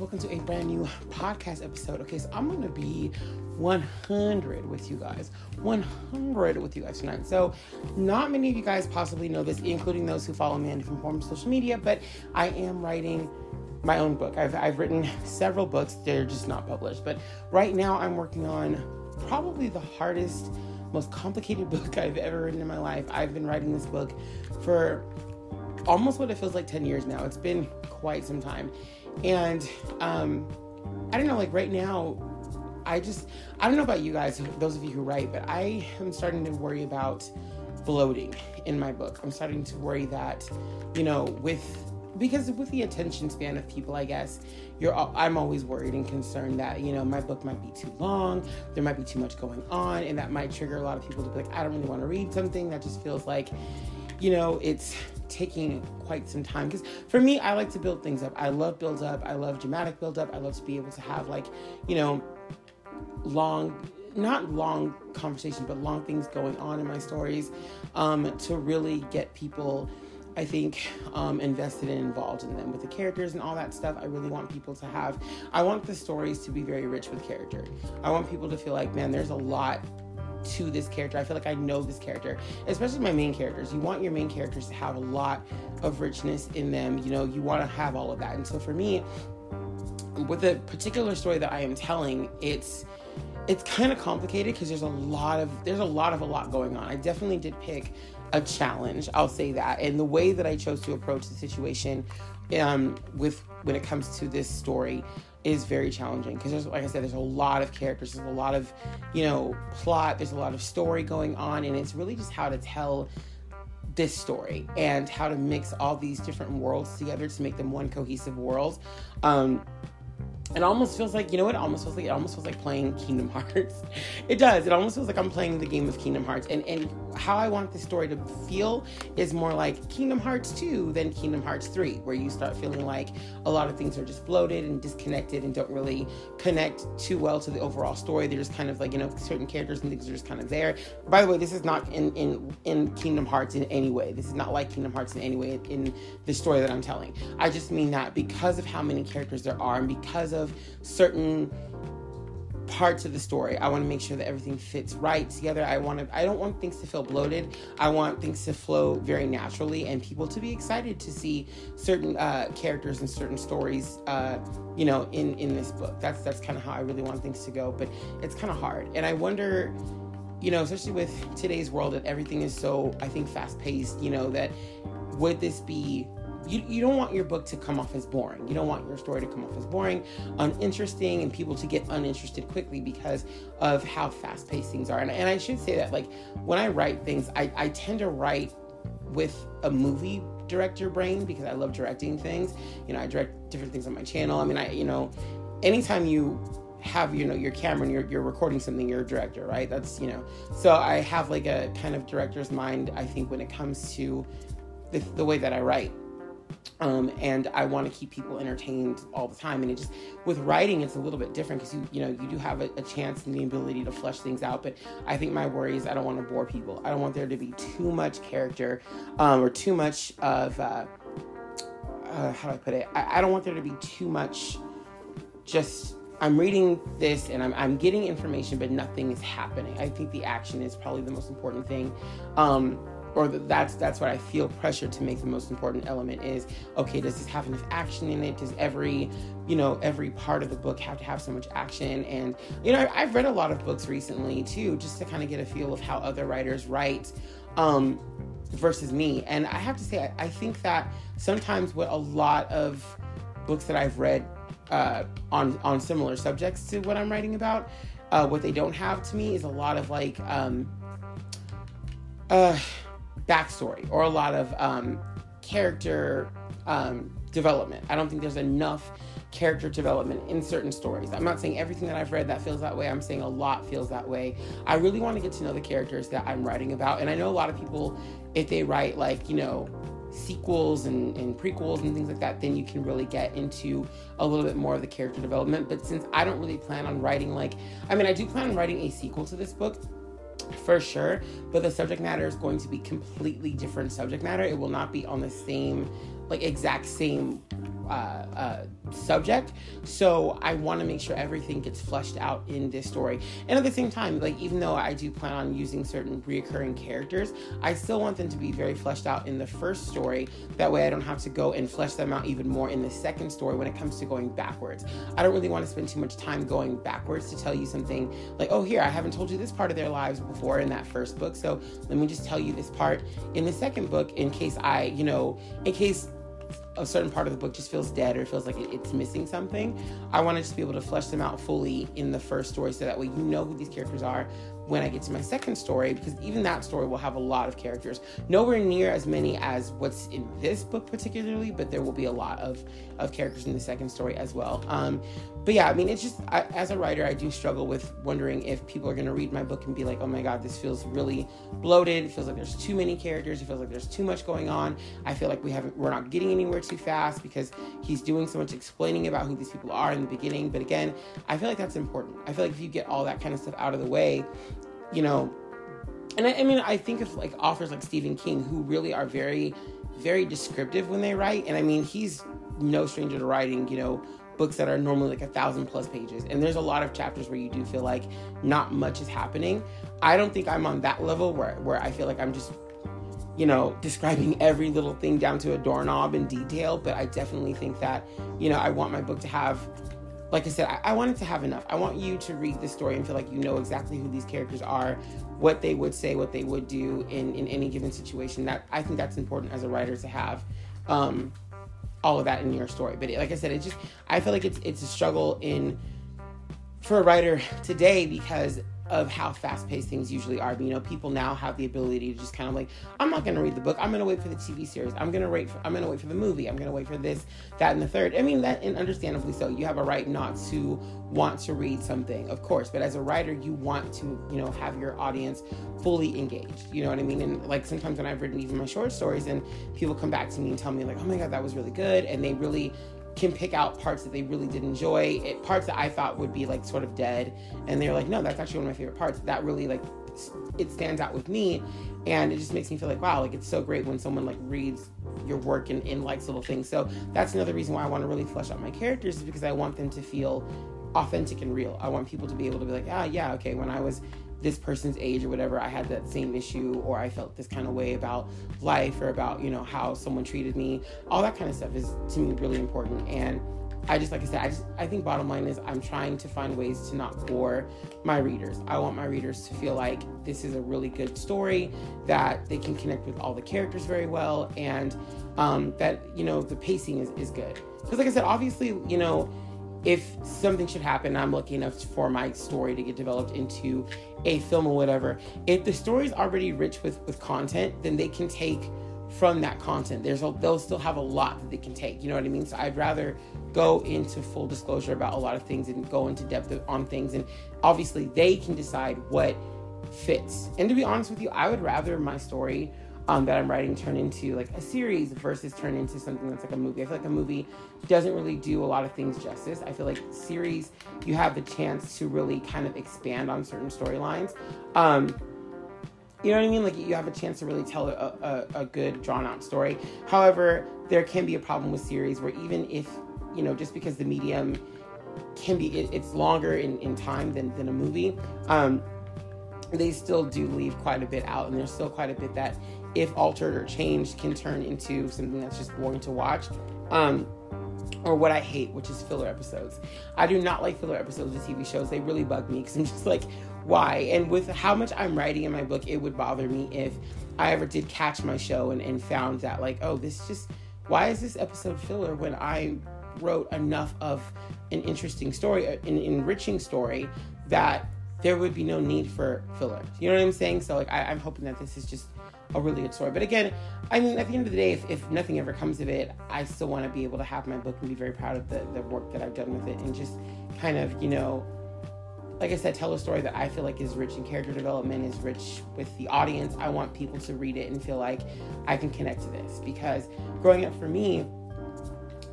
welcome to a brand new podcast episode. Okay, so I'm gonna be 100 with you guys, 100 with you guys tonight. So, not many of you guys possibly know this, including those who follow me on different forms of social media, but I am writing my own book. I've, I've written several books, they're just not published, but right now I'm working on probably the hardest, most complicated book I've ever written in my life. I've been writing this book for almost what it feels like 10 years now. It's been quite some time. And um, I don't know, like right now, I just, I don't know about you guys, those of you who write, but I am starting to worry about bloating in my book. I'm starting to worry that, you know, with because with the attention span of people, I guess you're. I'm always worried and concerned that you know my book might be too long, there might be too much going on, and that might trigger a lot of people to be like, I don't really want to read something that just feels like, you know, it's taking quite some time because for me i like to build things up i love build up i love dramatic build up i love to be able to have like you know long not long conversations but long things going on in my stories um, to really get people I think um, invested and involved in them with the characters and all that stuff. I really want people to have. I want the stories to be very rich with character. I want people to feel like, man, there's a lot to this character. I feel like I know this character, especially my main characters. You want your main characters to have a lot of richness in them. You know, you want to have all of that. And so for me, with the particular story that I am telling, it's it's kind of complicated because there's a lot of there's a lot of a lot going on. I definitely did pick a challenge. I'll say that. And the way that I chose to approach the situation um, with when it comes to this story is very challenging because like I said, there's a lot of characters, there's a lot of, you know, plot, there's a lot of story going on, and it's really just how to tell this story and how to mix all these different worlds together to make them one cohesive world. Um, it almost feels like you know what? It almost feels like it almost feels like playing kingdom hearts. It does. It almost feels like i'm playing the game of kingdom hearts. And and how i want this story to feel is more like kingdom hearts 2 than kingdom hearts 3 where you start feeling like a lot of things are just bloated and disconnected and don't really connect too well to the overall story. They're just kind of like you know certain characters and things are just kind of there. By the way this is not in in in kingdom hearts in any way. This is not like kingdom hearts in any way in the story that i'm telling. I just mean that because of how many characters there are and because of certain parts of the story. I want to make sure that everything fits right together. I want to I don't want things to feel bloated. I want things to flow very naturally and people to be excited to see certain uh, characters and certain stories uh, you know in in this book. That's that's kind of how I really want things to go, but it's kind of hard. And I wonder you know, especially with today's world that everything is so I think fast paced, you know, that would this be you, you don't want your book to come off as boring. You don't want your story to come off as boring, uninteresting, and people to get uninterested quickly because of how fast paced things are. And, and I should say that, like, when I write things, I, I tend to write with a movie director brain because I love directing things. You know, I direct different things on my channel. I mean, I, you know, anytime you have you know your camera and you're, you're recording something you're a director right that's you know so i have like a kind of director's mind i think when it comes to the, the way that i write um, and I want to keep people entertained all the time. And it just with writing, it's a little bit different because you you know you do have a, a, chance and the ability to flesh things out. But I think my worry is I don't want to bore people. I don't want there to be too much character um, or too much of uh, uh, how do I put it? I, I don't want there to be too much just I'm reading this and I'm, I'm getting information, but nothing is happening. I think the action is probably the most important thing. Um, or that's that's what I feel pressure to make the most important element is okay does this have enough action in it? Does every you know every part of the book have to have so much action? And you know I've read a lot of books recently too just to kind of get a feel of how other writers write um, versus me. And I have to say I, I think that sometimes what a lot of books that I've read uh, on on similar subjects to what I'm writing about uh, what they don't have to me is a lot of like um, uh, backstory or a lot of um, character um, development. I don't think there's enough character development in certain stories. I'm not saying everything that I've read that feels that way. I'm saying a lot feels that way. I really want to get to know the characters that I'm writing about. And I know a lot of people, if they write like, you know, sequels and, and prequels and things like that, then you can really get into a little bit more of the character development. But since I don't really plan on writing like, I mean, I do plan on writing a sequel to this book, for sure, but the subject matter is going to be completely different subject matter. It will not be on the same, like exact same uh, uh, subject. So I want to make sure everything gets fleshed out in this story. And at the same time, like even though I do plan on using certain reoccurring characters, I still want them to be very fleshed out in the first story. That way I don't have to go and flesh them out even more in the second story when it comes to going backwards. I don't really want to spend too much time going backwards to tell you something like, oh, here, I haven't told you this part of their lives before in that first book. So let me just tell you this part in the second book in case I, you know, in case a certain part of the book just feels dead or feels like it's missing something, I want to just be able to flesh them out fully in the first story so that way you know who these characters are when I get to my second story because even that story will have a lot of characters. Nowhere near as many as what's in this book particularly, but there will be a lot of of characters in the second story as well. Um, but yeah, I mean, it's just I, as a writer, I do struggle with wondering if people are going to read my book and be like, "Oh my God, this feels really bloated. It feels like there's too many characters. It feels like there's too much going on. I feel like we haven't, we're not getting anywhere too fast because he's doing so much explaining about who these people are in the beginning." But again, I feel like that's important. I feel like if you get all that kind of stuff out of the way, you know, and I, I mean, I think of like authors like Stephen King who really are very, very descriptive when they write, and I mean, he's no stranger to writing, you know books that are normally like a thousand plus pages. And there's a lot of chapters where you do feel like not much is happening. I don't think I'm on that level where, where I feel like I'm just, you know, describing every little thing down to a doorknob in detail. But I definitely think that, you know, I want my book to have, like I said, I, I want it to have enough. I want you to read the story and feel like you know exactly who these characters are, what they would say, what they would do in, in any given situation. That I think that's important as a writer to have. Um, all of that in your story. But like I said, it just I feel like it's it's a struggle in for a writer today because of how fast paced things usually are. But, you know, people now have the ability to just kind of like, I'm not going to read the book. I'm going to wait for the TV series. I'm going to wait. For, I'm going to wait for the movie. I'm going to wait for this, that, and the third. I mean, that and understandably so. You have a right not to want to read something, of course. But as a writer, you want to, you know, have your audience fully engaged. You know what I mean? And like sometimes when I've written even my short stories, and people come back to me and tell me like, oh my god, that was really good, and they really can pick out parts that they really did enjoy, it, parts that I thought would be like sort of dead, and they're like, no, that's actually one of my favorite parts. That really like it stands out with me, and it just makes me feel like wow, like it's so great when someone like reads your work and, and likes little things. So that's another reason why I want to really flesh out my characters is because I want them to feel authentic and real. I want people to be able to be like, ah, yeah, okay, when I was this person's age or whatever, I had that same issue or I felt this kind of way about life or about, you know, how someone treated me. All that kind of stuff is to me really important. And I just like I said, I just I think bottom line is I'm trying to find ways to not bore my readers. I want my readers to feel like this is a really good story, that they can connect with all the characters very well, and um, that you know the pacing is, is good. Because like I said, obviously, you know, if something should happen, I'm lucky enough for my story to get developed into a film or whatever. If the story is already rich with with content, then they can take from that content. There's a, they'll still have a lot that they can take. You know what I mean? So I'd rather go into full disclosure about a lot of things and go into depth on things, and obviously they can decide what fits. And to be honest with you, I would rather my story um, that I'm writing turn into like a series versus turn into something that's like a movie. I feel like a movie doesn't really do a lot of things justice. I feel like series, you have the chance to really kind of expand on certain storylines. Um, you know what I mean? Like you have a chance to really tell a, a, a good drawn out story. However, there can be a problem with series where even if, you know, just because the medium can be, it, it's longer in, in time than, than a movie, um, they still do leave quite a bit out and there's still quite a bit that if altered or changed, can turn into something that's just boring to watch. Um, or what I hate, which is filler episodes. I do not like filler episodes of TV shows. They really bug me because I'm just like, why? And with how much I'm writing in my book, it would bother me if I ever did catch my show and, and found that, like, oh, this just, why is this episode filler when I wrote enough of an interesting story, an enriching story that there would be no need for filler. You know what I'm saying? So, like, I, I'm hoping that this is just a really good story. But again, I mean, at the end of the day, if, if nothing ever comes of it, I still want to be able to have my book and be very proud of the, the work that I've done with it and just kind of, you know, like I said, tell a story that I feel like is rich in character development, is rich with the audience. I want people to read it and feel like I can connect to this because growing up for me,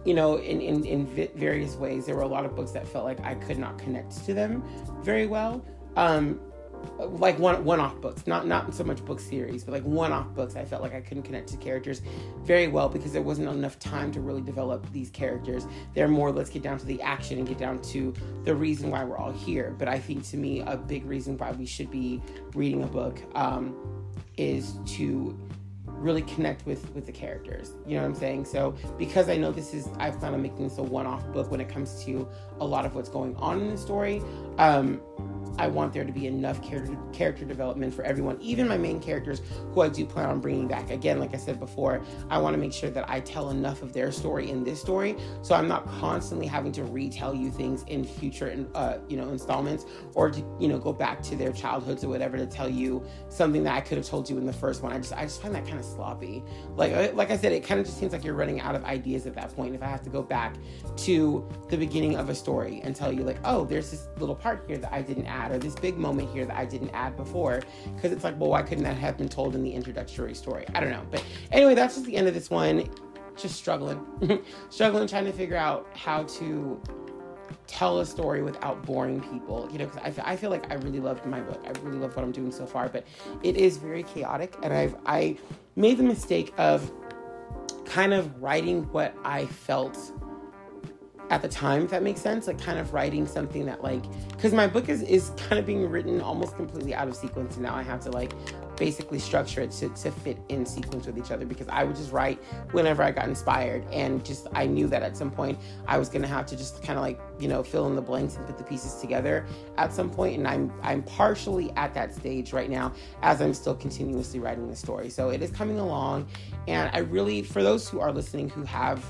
you know, in, in, in various ways, there were a lot of books that felt like I could not connect to them very well. Um, like one one off books, not not so much book series, but like one off books. I felt like I couldn't connect to characters very well because there wasn't enough time to really develop these characters. They're more let's get down to the action and get down to the reason why we're all here. But I think to me a big reason why we should be reading a book um, is to really connect with with the characters you know what i'm saying so because i know this is i plan on making this a one-off book when it comes to a lot of what's going on in the story um I want there to be enough character character development for everyone, even my main characters who I do plan on bringing back. Again, like I said before, I want to make sure that I tell enough of their story in this story, so I'm not constantly having to retell you things in future, uh, you know, installments, or to you know go back to their childhoods or whatever to tell you something that I could have told you in the first one. I just I just find that kind of sloppy. Like uh, like I said, it kind of just seems like you're running out of ideas at that point. If I have to go back to the beginning of a story and tell you like, oh, there's this little part here that I didn't add add, or this big moment here that I didn't add before. Because it's like, well, why couldn't that have been told in the introductory story? I don't know. But anyway, that's just the end of this one. Just struggling. struggling trying to figure out how to tell a story without boring people you know because I, I feel like i really loved my book i really love what i'm doing so far but it is very chaotic and i've i made the mistake of kind of writing what i felt at the time, if that makes sense. Like kind of writing something that like because my book is is kind of being written almost completely out of sequence, and now I have to like basically structure it to, to fit in sequence with each other because I would just write whenever I got inspired. And just I knew that at some point I was gonna have to just kind of like you know fill in the blanks and put the pieces together at some point. And I'm I'm partially at that stage right now as I'm still continuously writing the story. So it is coming along. And I really for those who are listening who have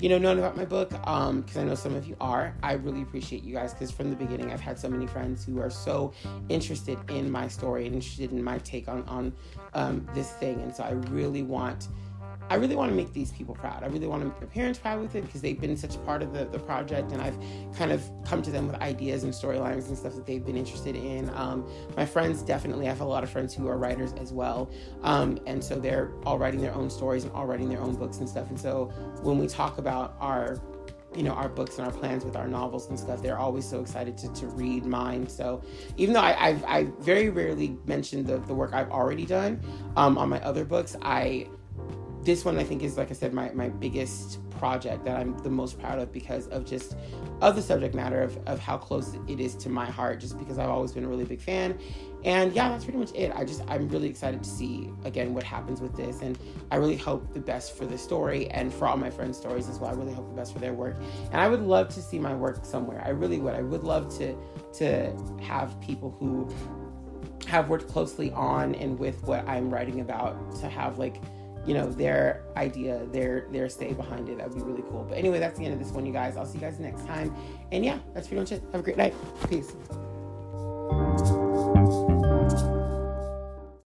you know, known about my book, because um, I know some of you are. I really appreciate you guys because from the beginning, I've had so many friends who are so interested in my story and interested in my take on on um, this thing, and so I really want I really want to make these people proud. I really want to make their parents proud with it because they've been such a part of the, the project and I've kind of come to them with ideas and storylines and stuff that they've been interested in. Um, my friends definitely, I have a lot of friends who are writers as well. Um, and so they're all writing their own stories and all writing their own books and stuff. And so when we talk about our you know our books and our plans with our novels and stuff they're always so excited to, to read mine so even though I, I've, I very rarely mention the, the work i've already done um, on my other books i this one I think is like I said my, my biggest project that I'm the most proud of because of just of the subject matter of, of how close it is to my heart just because I've always been a really big fan. And yeah that's pretty much it. I just I'm really excited to see again what happens with this. And I really hope the best for the story and for all my friends stories as well. I really hope the best for their work. And I would love to see my work somewhere. I really would. I would love to to have people who have worked closely on and with what I'm writing about to have like you know their idea their their stay behind it. That would be really cool. But anyway that's the end of this one you guys. I'll see you guys next time. And yeah that's pretty much it. Have a great night. Peace